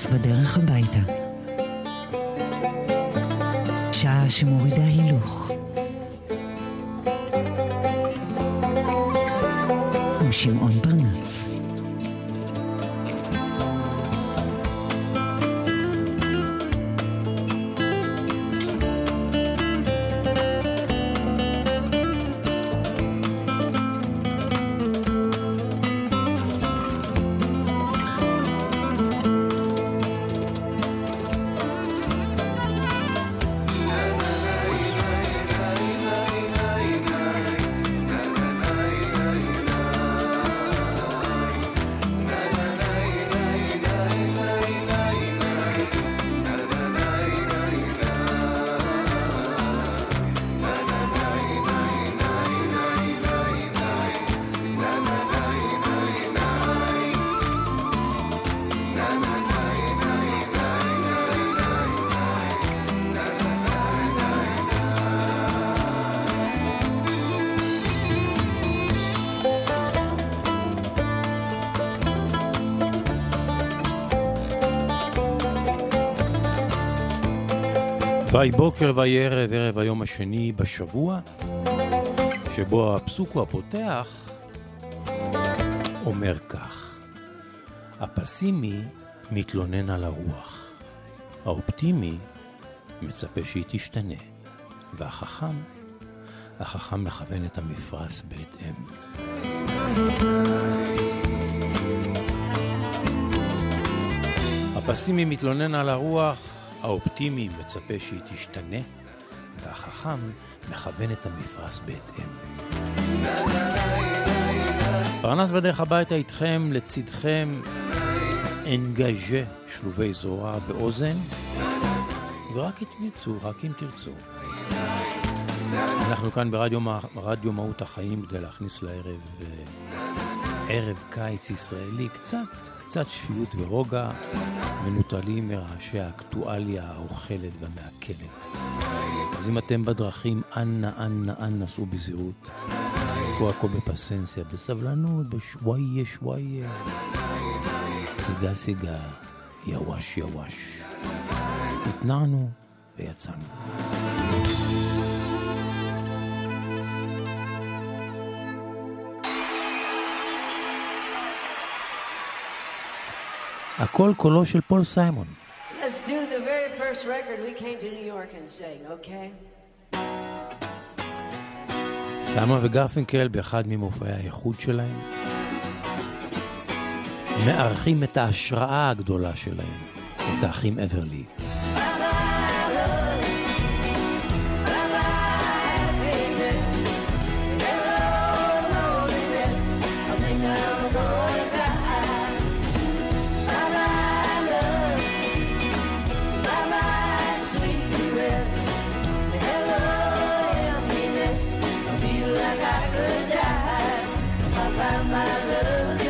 פרנס בדרך הביתה. שעה שמורידה הילוך. ויהי בוקר ויהי ערב, ערב היום השני בשבוע, שבו הפסוק הפותח אומר כך: הפסימי מתלונן על הרוח, האופטימי מצפה שהיא תשתנה, והחכם, החכם מכוון את המפרש בהתאם. הפסימי מתלונן על הרוח, האופטימי מצפה שהיא תשתנה, והחכם מכוון את המפרש בהתאם. פרנס בדרך הביתה איתכם, לצדכם, אנגאז'ה, שלובי זרוע ואוזן, ורק אם תרצו, רק אם תרצו. אנחנו כאן ברדיו, מהות החיים כדי להכניס לערב אה, ערב קיץ ישראלי, קצת, קצת שפיות ורוגע, מנוטרלים מרעשי האקטואליה האוכלת והמעכלת. אז אם אתם בדרכים, אנא, אנא, אנא, סעו בזהירות. פה הכל בפסנסיה, בסבלנות, בשוואיה, שוואיה. סיגה, סיגה, יווש, יווש. התנענו ויצאנו. הכל קולו של פול סיימון. Let's do the very first record we came to New York and sang, okay? סיימון וגרפינקל באחד ממופעי האיחוד שלהם מארחים את ההשראה הגדולה שלהם, את האחים אברלי. I could die. I'll.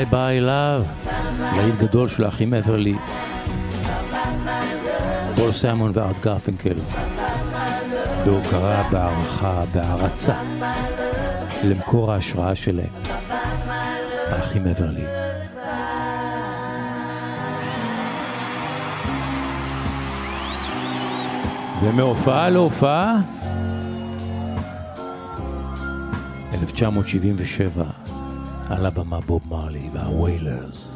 Bye Bye Love, להיט גדול של האחים אוורלי, פול סיימון וארט גרפינקל, בהוקרה, בהערכה, בהערצה. למקור ההשראה שלהם, האחים אוורלי. ומהופעה להופעה, 1977, על הבמה בוב מרלי והוויילרס.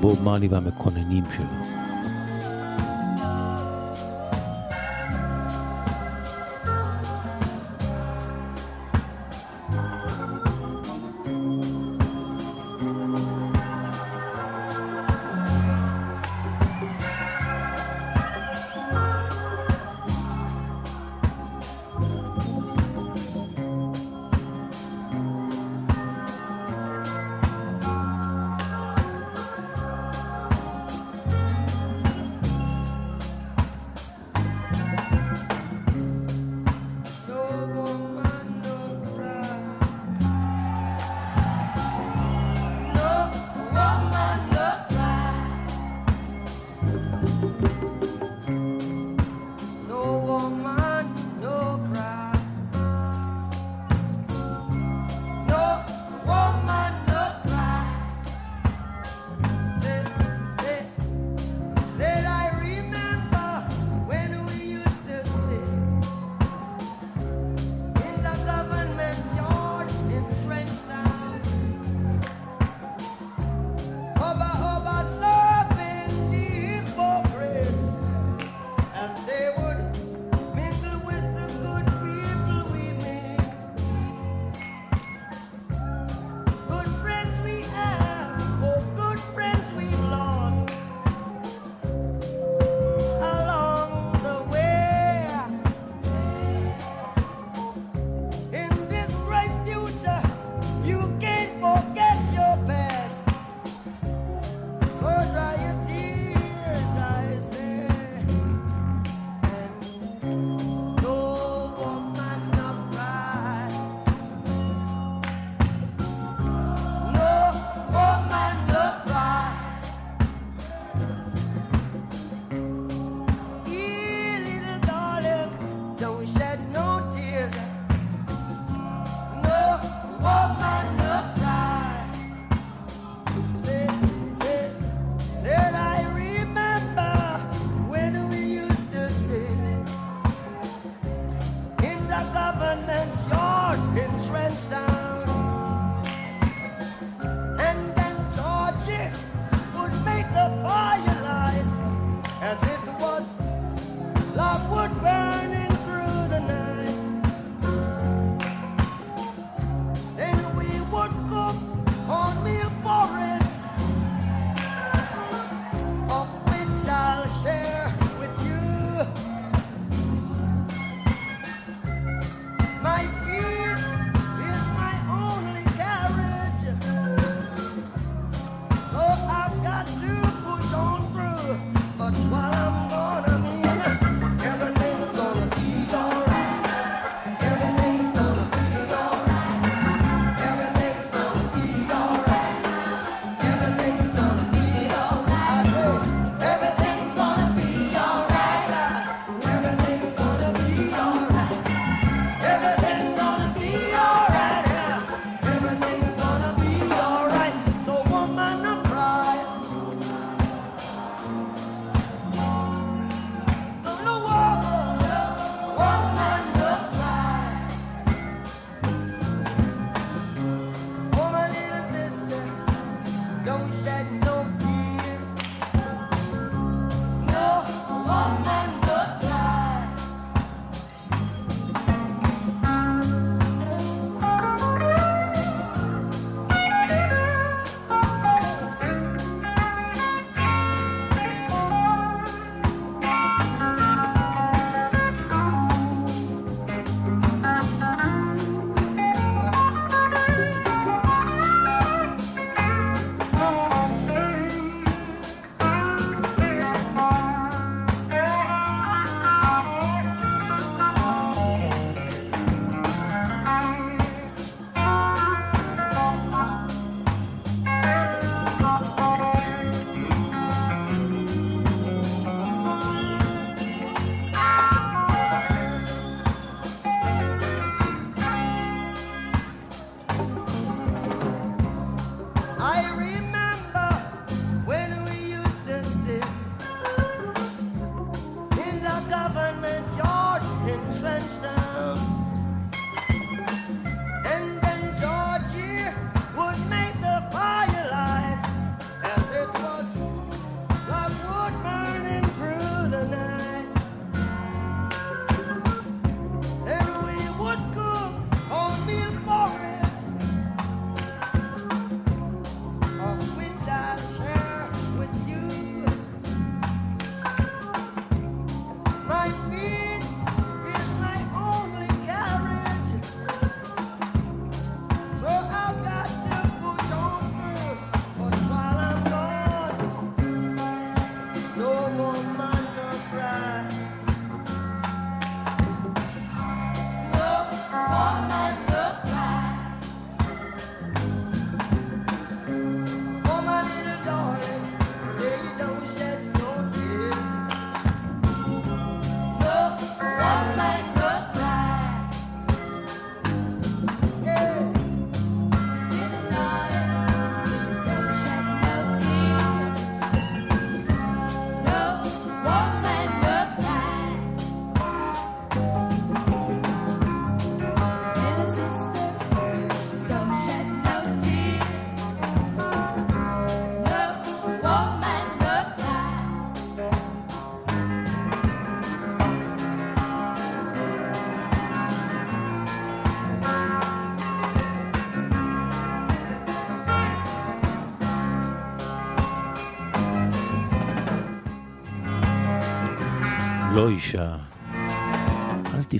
בוב מרלי והמקוננים שלו.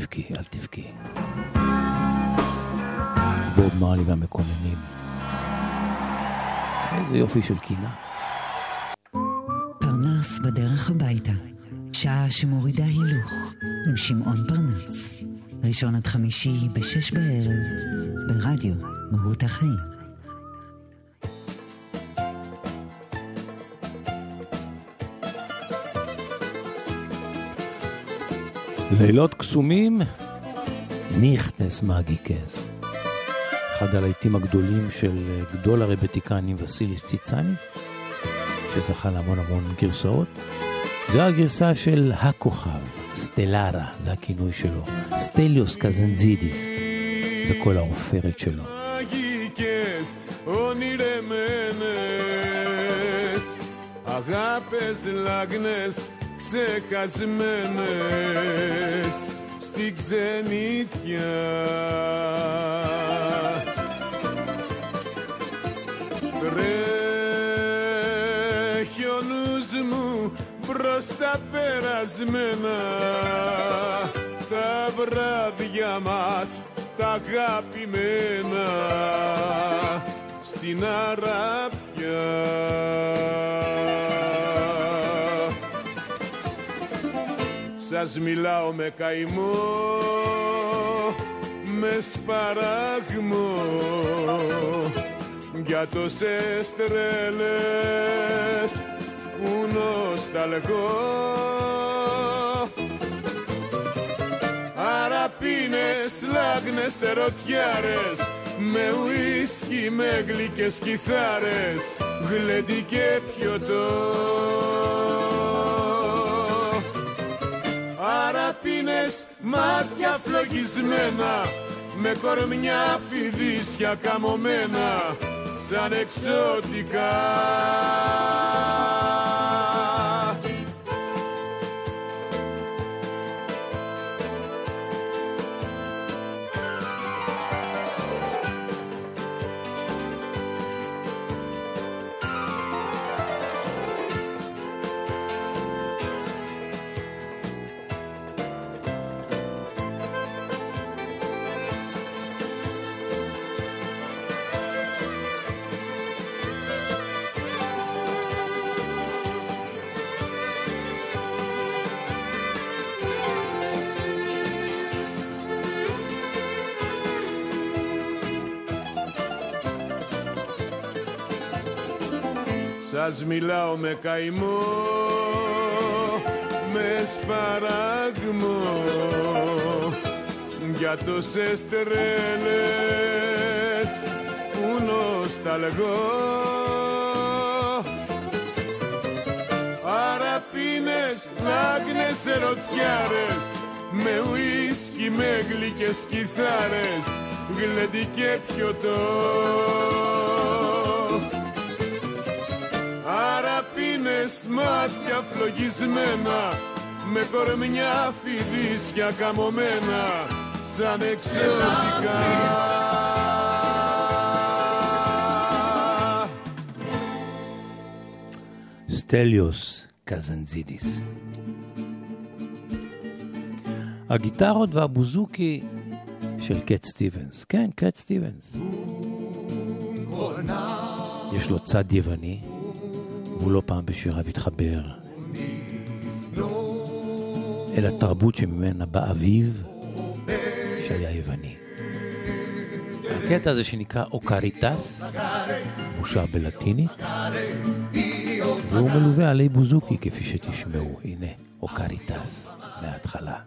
תבכי, אל תבכי. בוב מרלי והמקוננים. איזה יופי של קינה. פרנס בדרך הביתה. שעה שמורידה הילוך. עם שמעון פרנס. ראשון עד חמישי בשש בערב. ברדיו מהות החיים. לילות קסומים, ניכטס מאגיקס. אחד הלהיטים הגדולים של גדול הרבטיקנים וסיליס ציצניס, שזכה להמון המון גרסאות. זו הגרסה של הכוכב, סטלרה, זה הכינוי שלו, סטליוס קזנזידיס, וכל העופרת שלו. αγάπες λάγνες ξεχασμένες στη ξενιτιά. Τρέχει ο νους μου προς τα περασμένα τα βράδια μας τα αγαπημένα στην αραπιά. Σας μιλάω με καημό, με σπαράγμο. Για τόσες τρέλες που νοσταλγώ. Αραπίνες, λάγνες, ερωτιάρες με ουίσκι, με γλυκές κιθάρες γλέντι και πιωτό Αραπίνες, μάτια φλογισμένα με κορμιά φιδίσια καμωμένα σαν εξωτικά Σας μιλάω με καημό, με σπαράγμο. Για τόσες τρέλες που νοσταλγώ. Αραπίνες, λάγνες, ερωτιάρες με ουίσκι, με γλυκές κιθάρες. Γλέντι και πιωτό Αραπίνες μάτια φλογισμένα με κορμιά φιδίσια καμωμένα σαν εξωτικά. סטליוס קזנזידיס. הגיטרות והבוזוקי של קט סטיבנס. כן, קט סטיבנס. יש לו צד יווני, והוא לא פעם בשיריו התחבר אל התרבות שממנה בא אביו, שהיה יווני. הקטע הזה שנקרא אוקריטס, מושר בלטינית, והוא מלווה על ידי בוזוקי כפי שתשמעו. הנה, אוקריטס מההתחלה.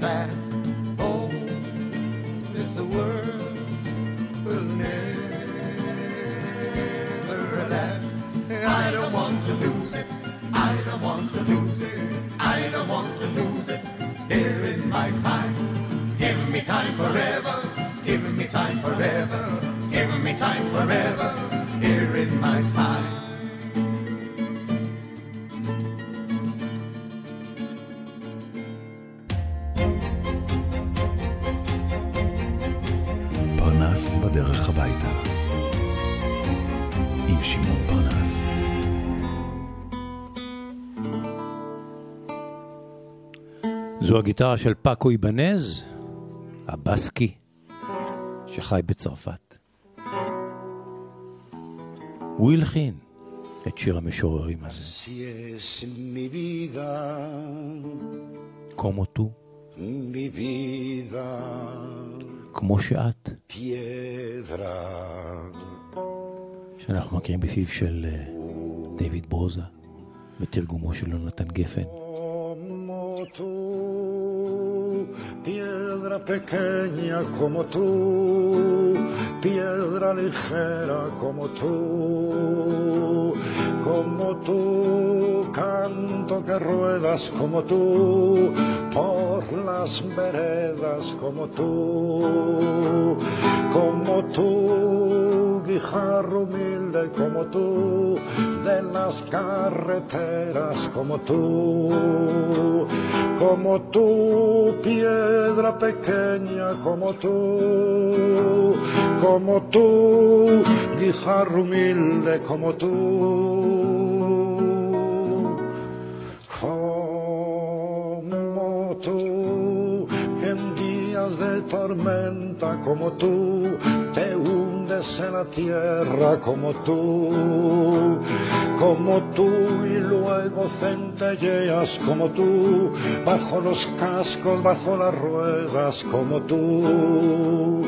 fast. Oh, this world will never last. I don't want to lose it. I don't want to lose it. I don't want to lose it. הגיטרה של פאקו איבנז, הבסקי, שחי בצרפת. הוא הלחין את שיר המשוררים הזה. כמו טו. כמו שאת. שאנחנו מכירים בפיו של אה, דיוויד ברוזה, בתרגומו של יונתן גפן. tú, piedra pequeña como tú, piedra ligera como tú, como tú, canto que ruedas como tú, por las veredas como tú, como tú, guijarro humilde como tú, de las carreteras como tú, como tú, piedra pequeña como tú, como tú, guijarro humilde como tú. Como tú, en días de tormenta como tú, en la tierra como tú, como tú y luego centelleas como tú, bajo los cascos, bajo las ruedas como tú,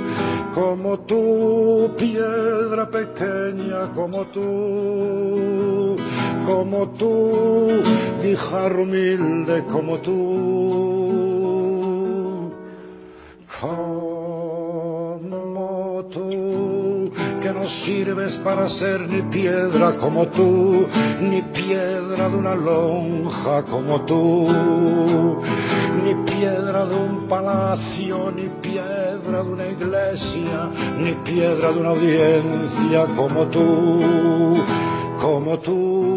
como tú, piedra pequeña como tú, como tú, guijarro humilde como tú. Como que no sirves para ser ni piedra como tú, ni piedra de una lonja como tú, ni piedra de un palacio, ni piedra de una iglesia, ni piedra de una audiencia como tú, como tú.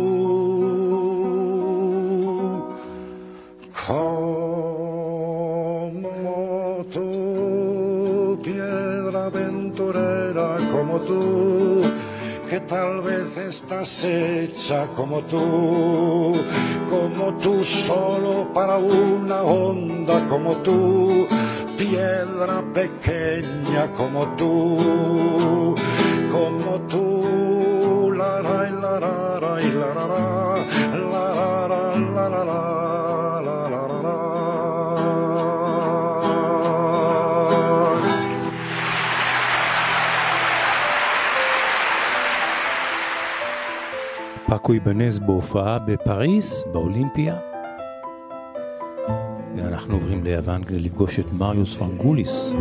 que tal vez estás hecha como tú, como tú solo para una onda como tú, piedra pequeña como tú, como tú, la ra y la ra, ra y la ra, la ra, ra, la ra. פאקו איבנז בהופעה בפריס, באולימפיה. ואנחנו עוברים ליוון כדי לפגוש את מריוס פרגוליס.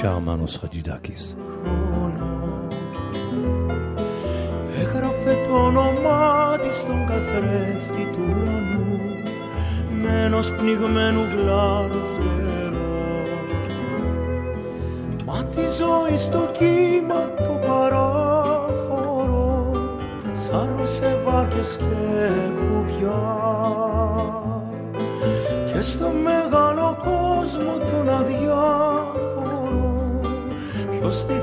שר מנוס חג'ידקיס. Έγραφε το όνομά της στον καθρέφτη του ουρανού με ενός πνιγμένου γλάρου ζωή στο κύμα το παράφορο σάρωσε βάρκες και κουμπιά. Και στο μεγάλο κόσμο τον αδιάφορο ποιος τη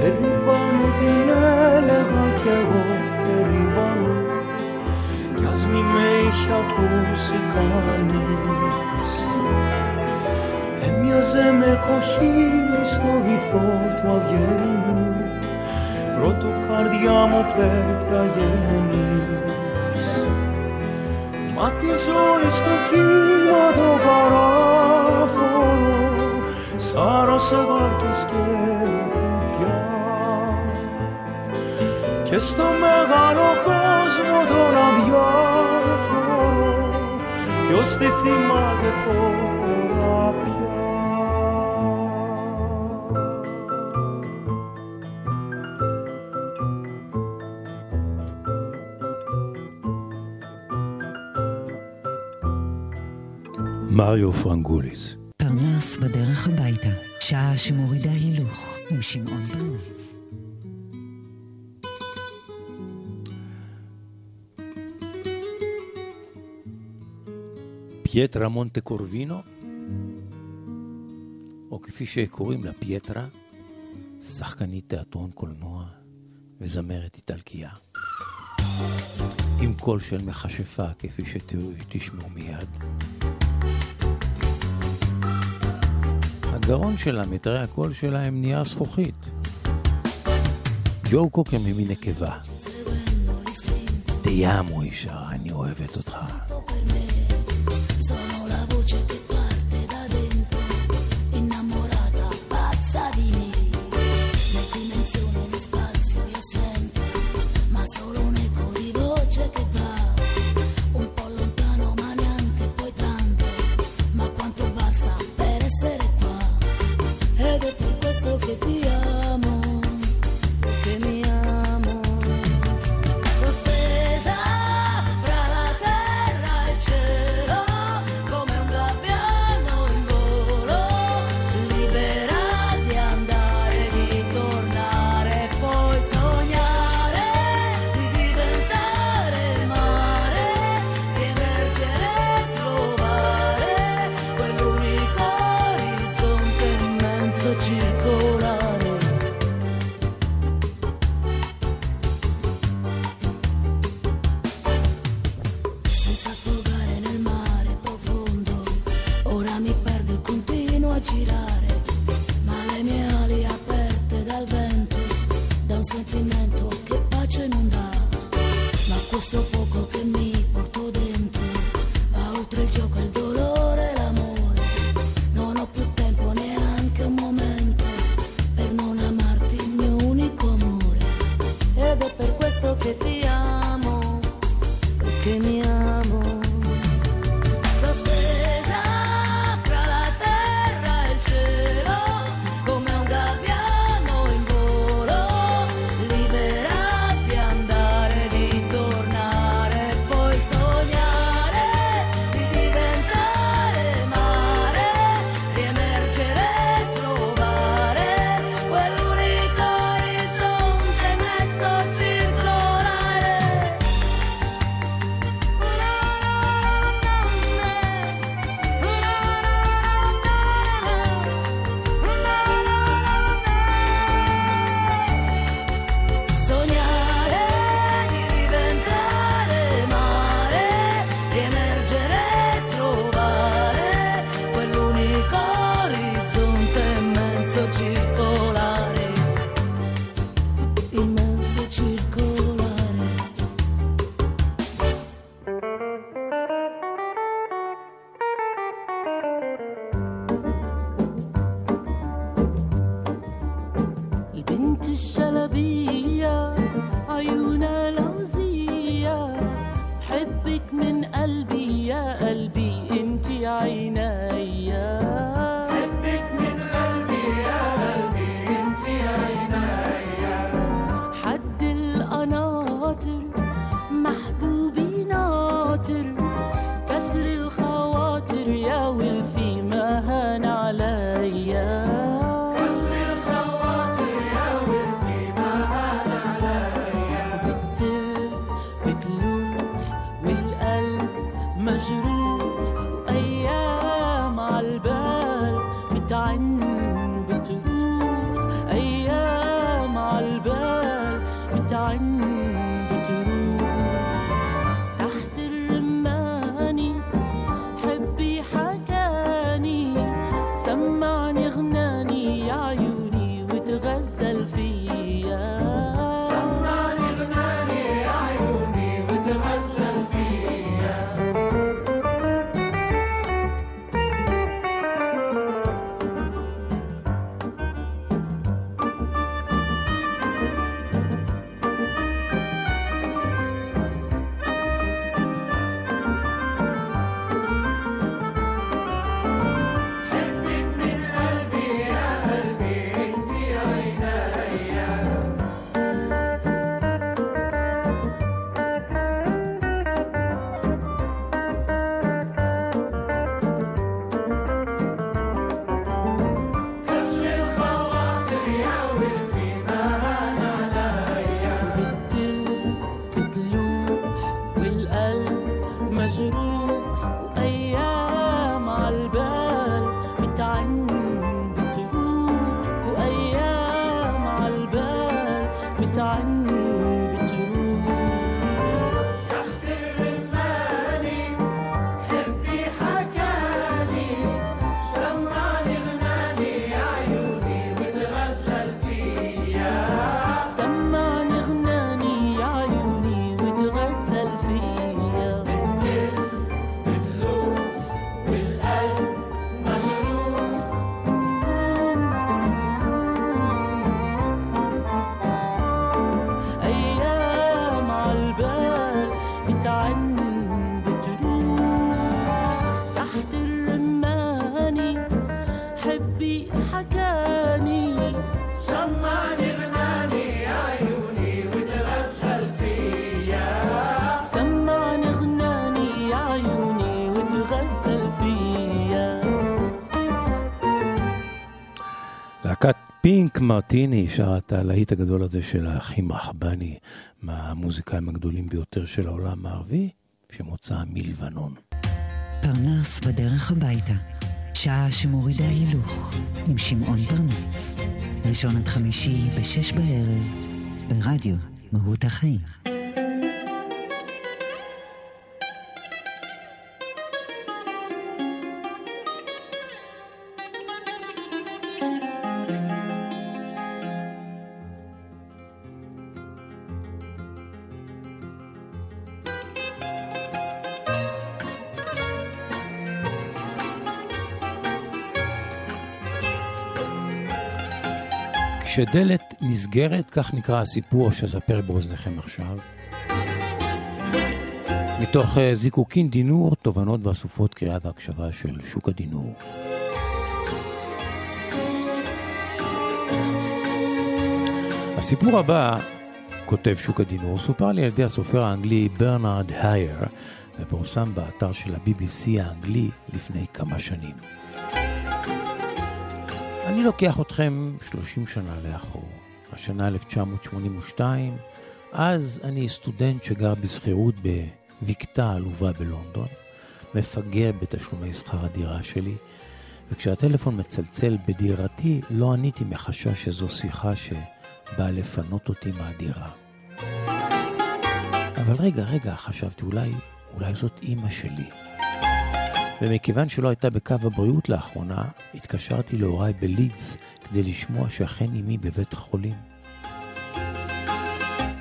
Περίπανου την έλεγα κι εγώ περίπανου κι ας μη με είχε ακούσει κανείς. Έμοιαζε με κοχύλι στο βυθό του αυγερινού πρώτου καρδιά μου πέτρα γεννής Μα τη ζωή στο κύμα το παράφορο σάρωσε βάρκες και και στο μεγάλο κόσμο τον αδιάφορο ποιος τη θυμάται τώρα πια מריו פרנגוליס. פרנס בדרך הביתה, שעה שמורידה הילוך עם שמעון פרנס. פייטרה מונטקורבינו, או כפי שקוראים לה פייטרה, שחקנית תיאטרון קולנוע וזמרת איטלקייה. עם קול של מכשפה, כפי שתשמעו מיד. הגרון שלה, מיתרי הקול שלה הם נייר זכוכית. ג'ו קוקר ממין נקבה. תיאמו אישה, אני אוהבת אותך. להקת פינק מרטיני שרה את הלהיט הגדול הזה של האחים רחבני, מהמוזיקאים הגדולים ביותר של העולם הערבי, שמוצא מלבנון. פרנס בדרך הביתה, שעה שמורידה הילוך, עם שמעון פרנס. ראשון עד חמישי, בשש בערב, ברדיו מהות החיים. כשדלת נסגרת, כך נקרא הסיפור שאספר באוזניכם עכשיו. מתוך אה, זיקוקין דינור, תובנות ואסופות קריאה והקשבה של שוק הדינור. הסיפור הבא, כותב שוק הדינור, סופר לי על ידי הסופר האנגלי ברנרד הייר, ופורסם באתר של ה-BBC האנגלי לפני כמה שנים. אני לוקח אתכם 30 שנה לאחור, השנה 1982, אז אני סטודנט שגר בשכירות בבקתה עלובה בלונדון, מפגר בתשלומי שכר הדירה שלי, וכשהטלפון מצלצל בדירתי, לא עניתי מחשש שזו שיחה שבאה לפנות אותי מהדירה. אבל רגע, רגע, חשבתי, אולי, אולי זאת אימא שלי. ומכיוון שלא הייתה בקו הבריאות לאחרונה, התקשרתי להוריי בלידס כדי לשמוע שאכן אמי בבית החולים.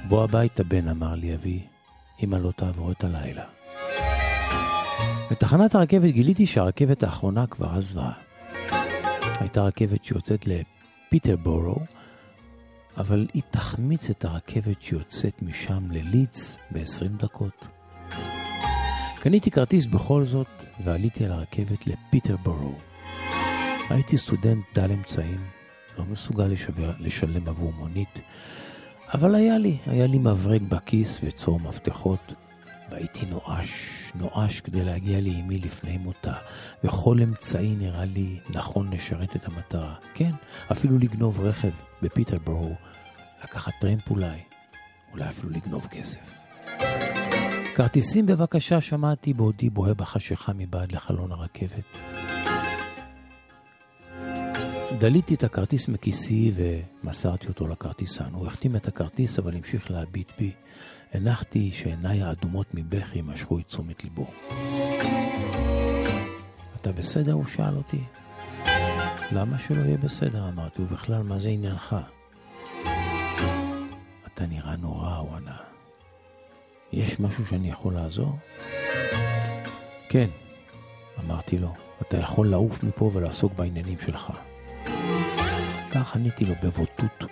בוא הביתה, בן, אמר לי אבי, אמא לא תעבור את הלילה. בתחנת הרכבת גיליתי שהרכבת האחרונה כבר עזבה. הייתה רכבת שיוצאת לפיטרבורו, אבל היא תחמיץ את הרכבת שיוצאת משם ללידס ב-20 דקות. קניתי כרטיס בכל זאת, ועליתי על הרכבת לפיטרבורו. הייתי סטודנט דל אמצעים, לא מסוגל לשבר, לשלם עבור מונית, אבל היה לי, היה לי מברג בכיס וצור מפתחות, והייתי נואש, נואש כדי להגיע לאמי לפני מותה, וכל אמצעי נראה לי נכון לשרת את המטרה. כן, אפילו לגנוב רכב בפיטרבורו, לקחת טרמפ אולי, אולי אפילו לגנוב כסף. כרטיסים בבקשה, שמעתי בעודי בוהה בחשיכה מבעד לחלון הרכבת. דליתי את הכרטיס מכיסי ומסרתי אותו לכרטיסן. הוא החתים את הכרטיס אבל המשיך להביט בי. הנחתי שעיניי האדומות מבכי משכו את תשומת ליבו. אתה בסדר? הוא שאל אותי. למה שלא יהיה בסדר? אמרתי, ובכלל, מה זה עניינך? אתה נראה נורא, הוא ענה. יש משהו שאני יכול לעזור? כן, אמרתי לו, אתה יכול לעוף מפה ולעסוק בעניינים שלך. כך עניתי לו בבוטות.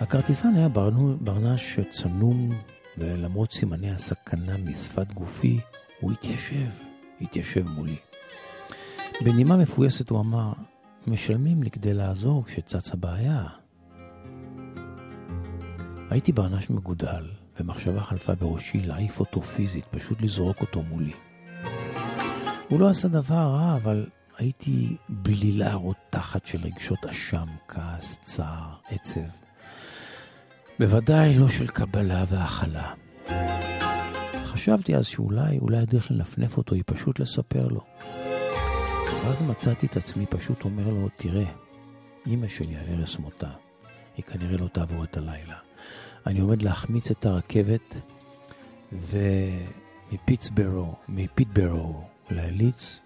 הכרטיסן היה ברנש צנום, ולמרות סימני הסכנה משפת גופי, הוא התיישב, התיישב מולי. בנימה מפויסת הוא אמר, משלמים לי כדי לעזור כשצצה בעיה. הייתי ברנש מגודל, ומחשבה חלפה בראשי להעיף אותו פיזית, פשוט לזרוק אותו מולי. הוא לא עשה דבר רע, אבל הייתי בלילה רותחת של רגשות אשם, כעס, צער, עצב. בוודאי לא של קבלה והכלה. חשבתי אז שאולי, אולי הדרך לנפנף אותו היא פשוט לספר לו. ואז מצאתי את עצמי פשוט אומר לו, תראה, אמא שלי על ערש מותה, היא כנראה לא תעבור את הלילה. אני עומד להחמיץ את הרכבת, ומפיטסברו, מפיטברו לליץ,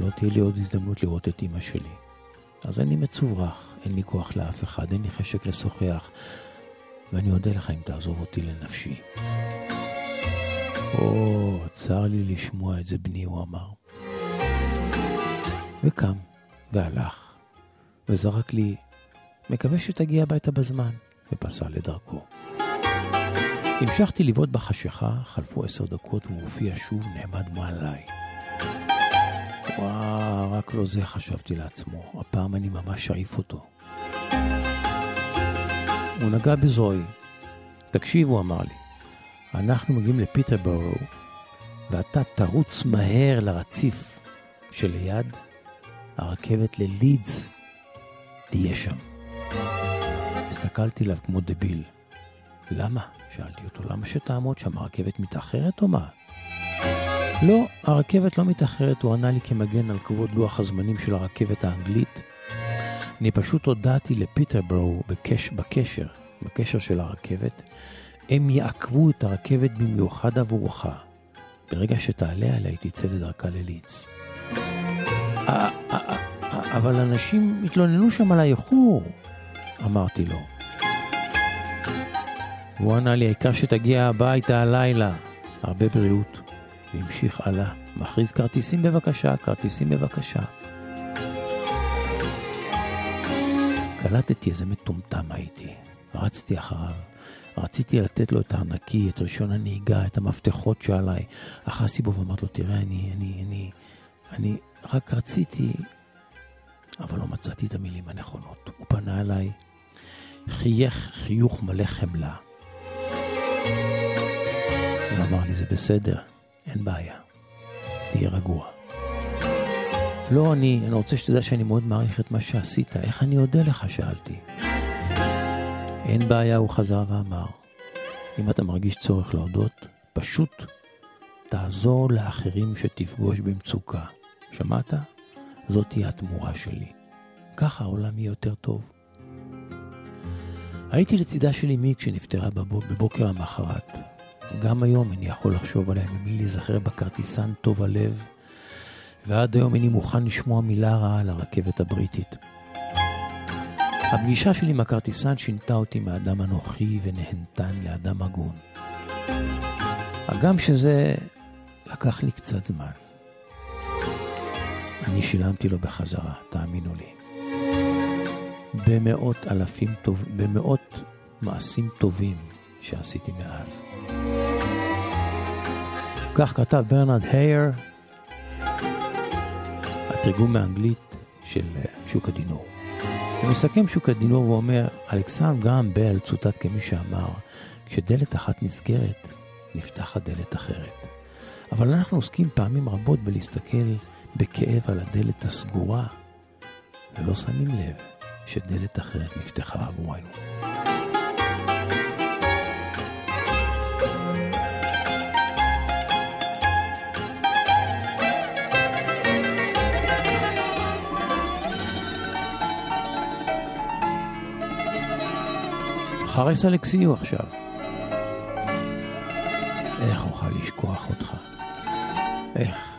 לא תהיה לי עוד הזדמנות לראות את אמא שלי. אז אני מצוברח, אין לי כוח לאף אחד, אין לי חשק לשוחח, ואני אודה לך אם תעזוב אותי לנפשי. או, צר לי לשמוע את זה, בני, הוא אמר. וקם, והלך, וזרק לי, מקווה שתגיע הביתה בזמן, ופסע לדרכו. המשכתי לבעוט בחשיכה, חלפו עשר דקות והוא הופיע שוב, נעמד מעליי. וואו, רק לא זה חשבתי לעצמו, הפעם אני ממש אעיף אותו. הוא נגע בזרועי. תקשיב, הוא אמר לי, אנחנו מגיעים לפיטרבורו, ואתה תרוץ מהר לרציף שליד הרכבת ללידס, תהיה שם. הסתכלתי עליו כמו דביל. למה? שאלתי אותו, למה שתעמוד שם? הרכבת מתאחרת או מה? לא, הרכבת לא מתאחרת, הוא ענה לי כמגן על כבוד לוח הזמנים של הרכבת האנגלית. אני פשוט הודעתי לפיטרברו בקש, בקשר, בקשר של הרכבת, הם יעכבו את הרכבת במיוחד עבורך. ברגע שתעלה עליה היא תצא לדרכה לליץ. אבל אנשים התלוננו שם על האיחור, אמרתי לו. והוא ענה לי, העיקר שתגיע הביתה הלילה. הרבה בריאות. והמשיך הלאה. מכריז כרטיסים בבקשה, כרטיסים בבקשה. קלטתי איזה מטומטם הייתי. רצתי אחריו. רציתי לתת לו את הארנקי, את רישיון הנהיגה, את המפתחות שעליי. אחזתי בו ואמרתי לו, תראה, אני, אני, אני, אני רק רציתי, אבל לא מצאתי את המילים הנכונות. הוא פנה אליי, חייך חיוך מלא חמלה. ואמר לי, זה בסדר, אין בעיה, תהיה רגוע. לא, אני, אני רוצה שתדע שאני מאוד מעריך את מה שעשית. איך אני אודה לך? שאלתי. אין בעיה, הוא חזר ואמר. אם אתה מרגיש צורך להודות, פשוט תעזור לאחרים שתפגוש במצוקה. שמעת? זאת תהיה התמורה שלי. ככה העולם יהיה יותר טוב. הייתי לצידה של אמי כשנפטרה בבוקר המחרת. גם היום אני יכול לחשוב עליה מבלי להיזכר בכרטיסן טוב הלב, ועד היום איני מוכן לשמוע מילה רעה על הרכבת הבריטית. הפגישה שלי עם הכרטיסן שינתה אותי מאדם אנוכי ונהנתן לאדם הגון. הגם שזה לקח לי קצת זמן. אני שילמתי לו בחזרה, תאמינו לי. במאות אלפים טוב, במאות מעשים טובים שעשיתי מאז. כך כתב ברנרד הייר, התרגום מאנגלית של שוק הדינור. ומסכם שוק הדינור ואומר, אלכסנדר גרם בל צוטט כמי שאמר, כשדלת אחת נסגרת, נפתחת דלת אחרת. אבל אנחנו עוסקים פעמים רבות בלהסתכל בכאב על הדלת הסגורה, ולא שמים לב שדלת אחרת נפתחה עבורנו. חרס אלכסיו עכשיו. איך אוכל לשכוח אותך? איך?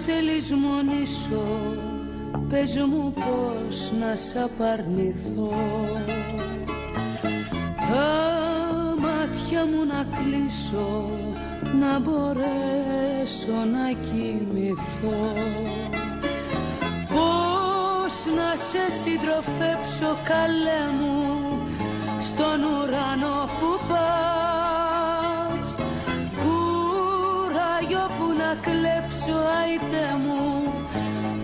Σε λησμονήσω Πες μου πώς να σ' απαρνηθώ. Τα μάτια μου να κλείσω Να μπορέσω να κοιμηθώ. Πώς να σε συντροφέψω καλέ μου Στον ουρανό που πας να κλέψω αϊτέ μου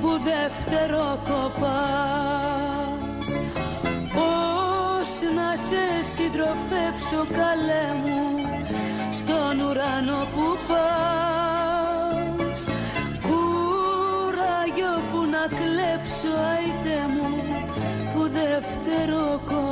Που δεύτερο κοπάς. Πώς να σε συντροφέψω καλέ μου Στον ουρανό που πας. Κουράγιο που να κλέψω αϊτέ μου Που δεύτερο κοπάς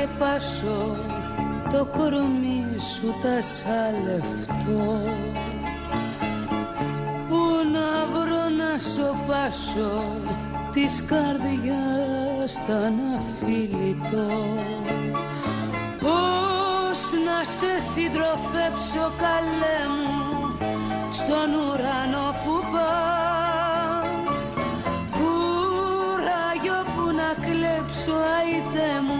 σκεπάσω το κορμί σου τα σαλευτώ Πού να βρω να σοπάσω της καρδιάς τα να φιλητώ Πώς να σε συντροφέψω καλέ μου στον ουρανό που πας. Κουράγιο που να κλέψω αϊτέ μου που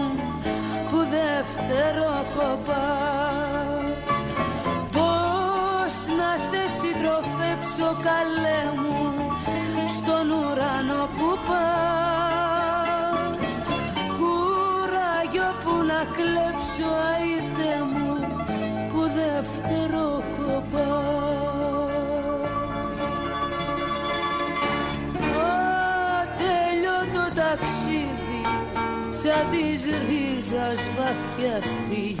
δεύτερο κοπάς. Πώς να σε συντροφέψω καλέ μου στον ουρανό που πας. Κουράγιο που να κλέψω αϊτέ μου που δεύτερο κοπάς. Ατέλειωτο ταξίδι σαν της ρίζας βαθιά στη γη.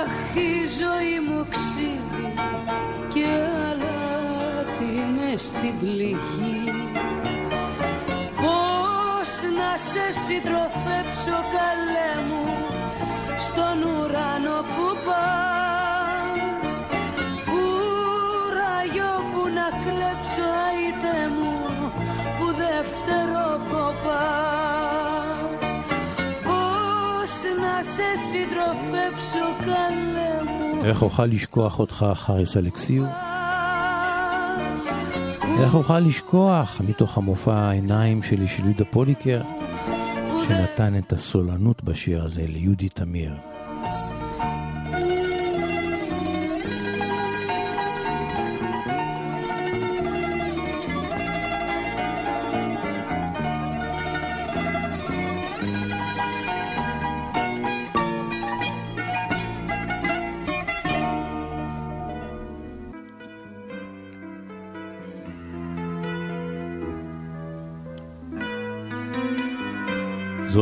Αχ, η ζωή μου ξύδι και αλάτι μες στην πληγή. Πώς να σε συντροφέψω καλέ μου στον ουρανό που πας איך אוכל לשכוח אותך, חריס אלכסיו? איך אוכל לשכוח מתוך המופע העיניים שלי של יהודה פוליקר, שנתן את הסולנות בשיר הזה ליהודי תמיר.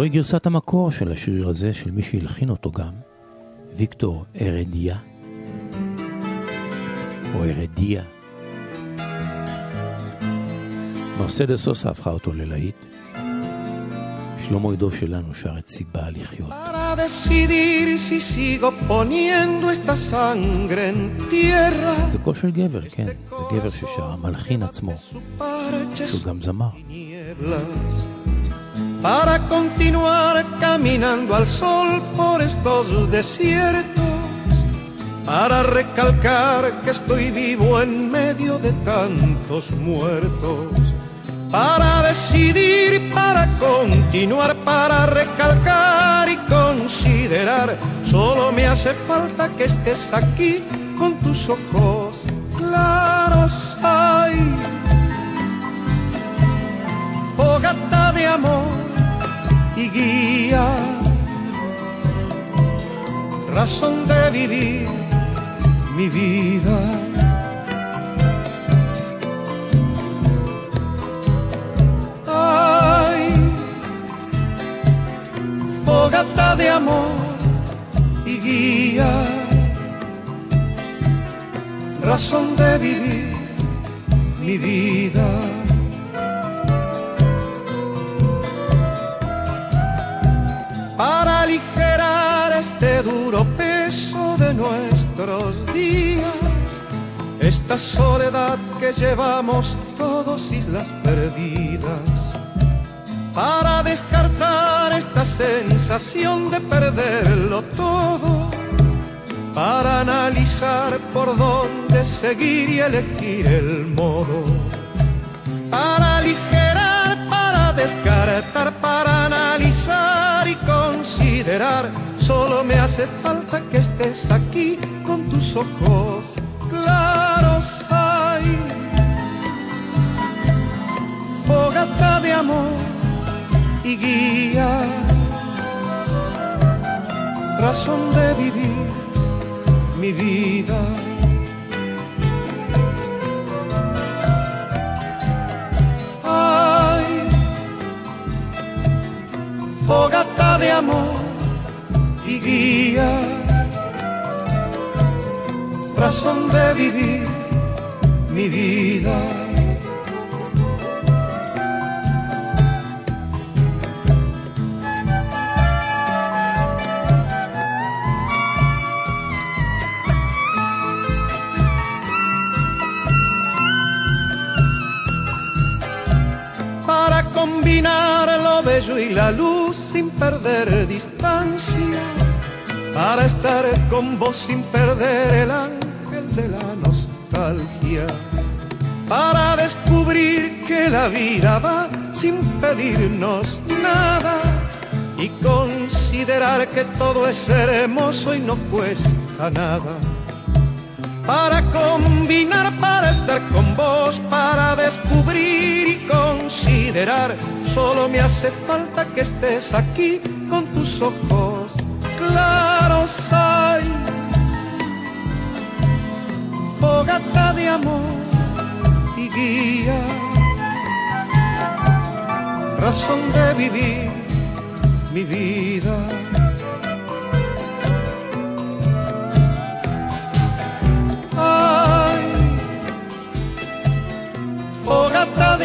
זוהי גרסת המקור של השיר הזה, של מי שהלחין אותו גם, ויקטור ארדיה, או ארדיה. מרסדס סוסה הפכה אותו ללהיט. שלמה עידו שלנו שר את סיבה לחיות. Para decidir si sigo poniendo esta sangre en tierra. זה קול של גבר, כן, זה גבר ששר, המלחין עצמו, שהוא גם זמר. Para continuar caminando al sol por estos desiertos, para recalcar que estoy vivo en medio de tantos muertos, para decidir, para continuar, para recalcar y considerar, solo me hace falta que estés aquí con tus ojos claros, ay, razón de vivir mi vida. Ay, fogata de amor y guía, razón de vivir mi vida. Esta soledad que llevamos todos islas perdidas, para descartar esta sensación de perderlo todo, para analizar por dónde seguir y elegir el modo, para aligerar, para descartar, para analizar y considerar. Solo me hace falta que estés aquí con tus ojos fogata de amor y guía, razón de vivir mi vida. Ay, fogata de amor y guía, razón de vivir mi vida. Luz sin perder distancia, para estar con vos sin perder el ángel de la nostalgia, para descubrir que la vida va sin pedirnos nada y considerar que todo es hermoso y no cuesta nada. Para combinar, para estar con vos, para descubrir y considerar, solo me hace falta que estés aquí con tus ojos claros. Ay, fogata de amor y guía, razón de vivir mi vida.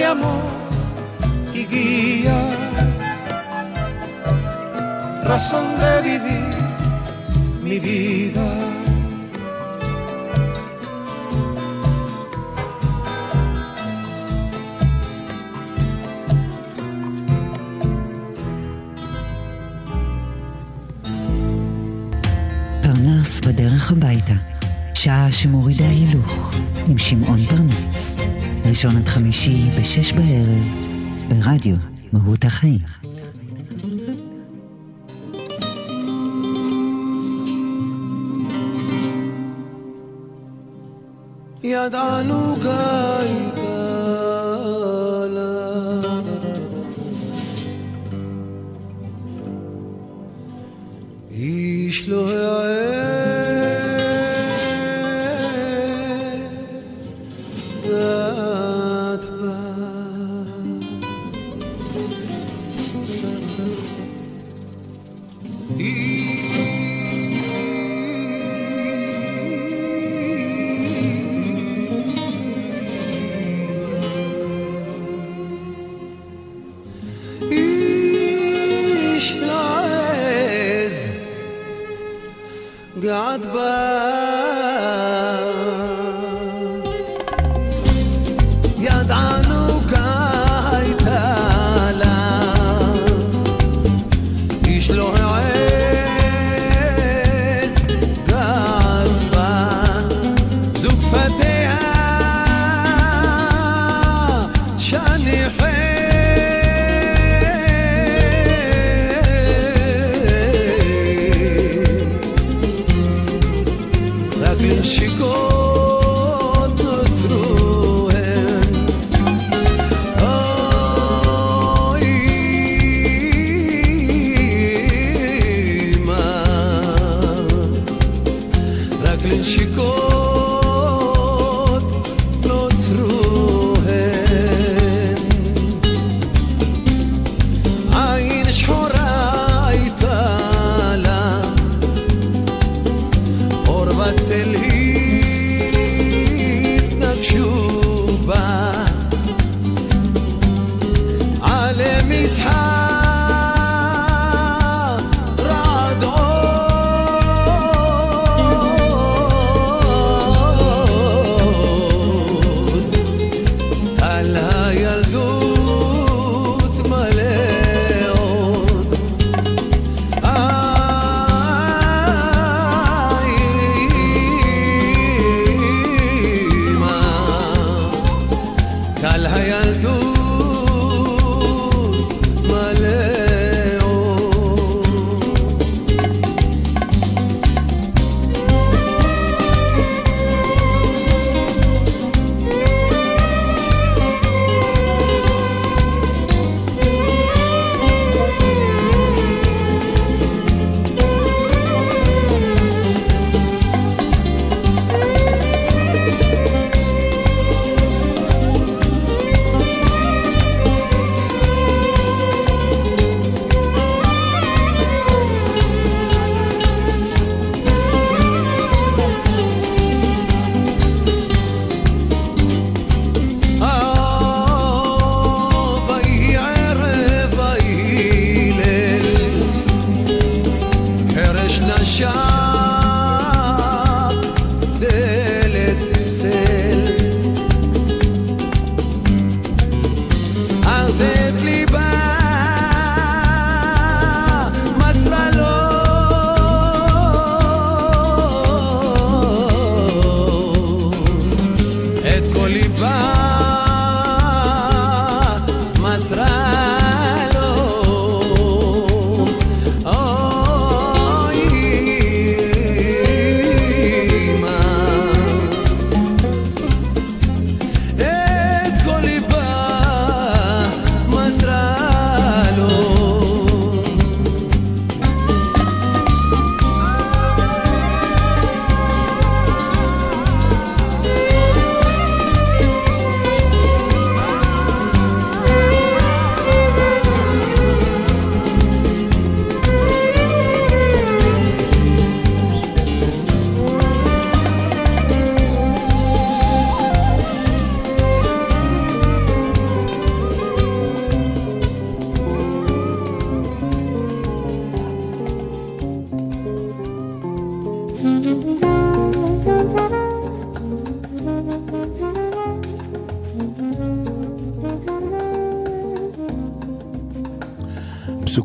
Amor y guía, razón de vivir mi vida. ראשון עד חמישי בשש בערב, ברדיו מהות החיים. ידענו קיץ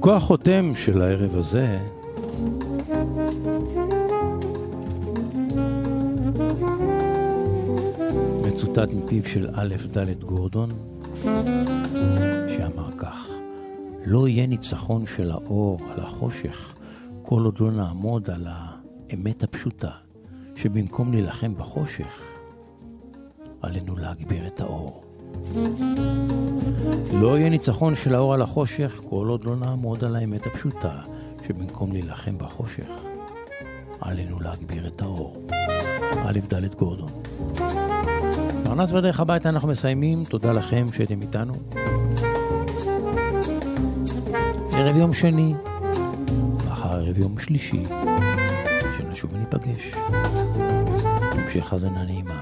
חיבוקו החותם של הערב הזה מצוטט מפיו של א' ד' גורדון, שאמר כך: לא יהיה ניצחון של האור על החושך כל עוד לא נעמוד על האמת הפשוטה, שבמקום להילחם בחושך, עלינו להגביר את האור. לא יהיה ניצחון של האור על החושך כל עוד לא נעמוד על האמת הפשוטה, שבמקום להילחם בחושך, עלינו להגביר את האור. א' ד' גורדון. פרנס בדרך הביתה אנחנו מסיימים, תודה לכם שהייתם איתנו. ערב יום שני, מחר ערב יום שלישי, שנשוב וניפגש. המשך האזנה נעימה.